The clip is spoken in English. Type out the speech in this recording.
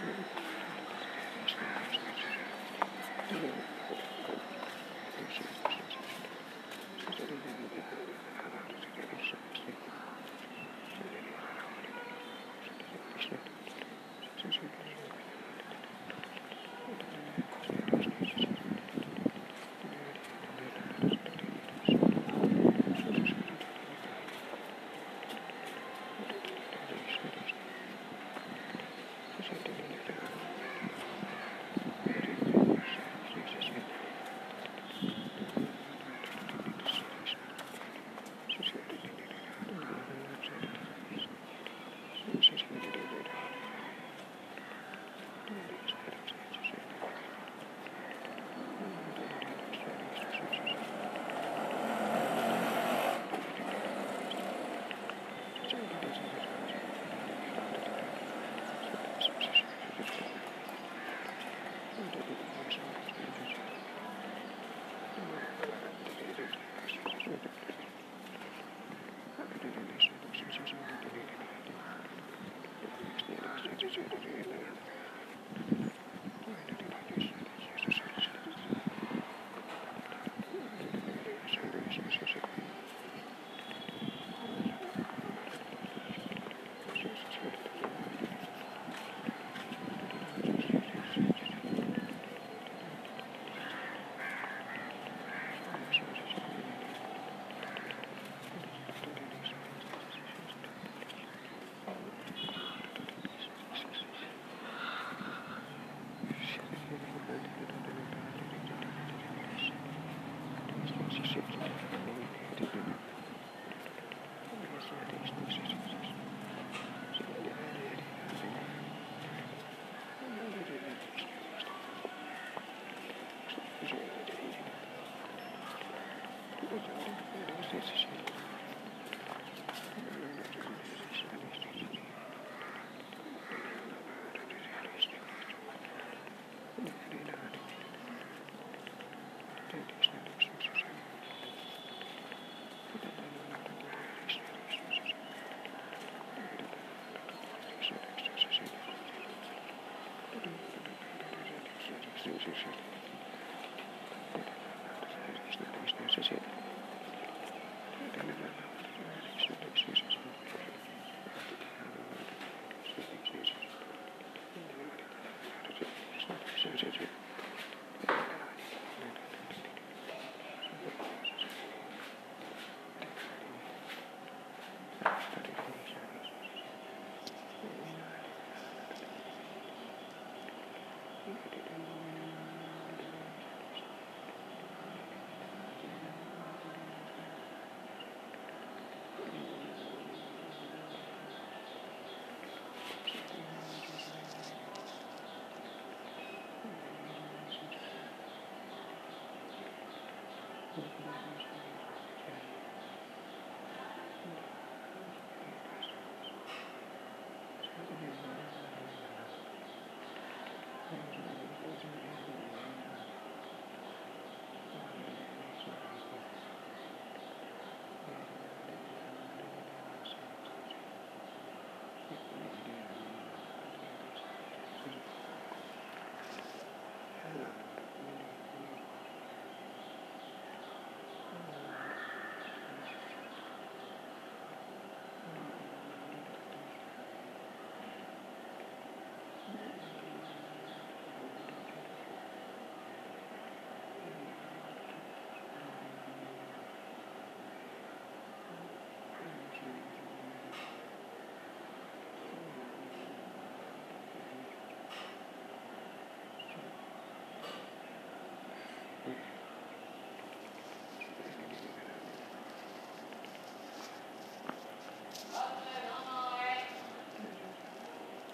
Thank you. prosecutor. 对是谁あ。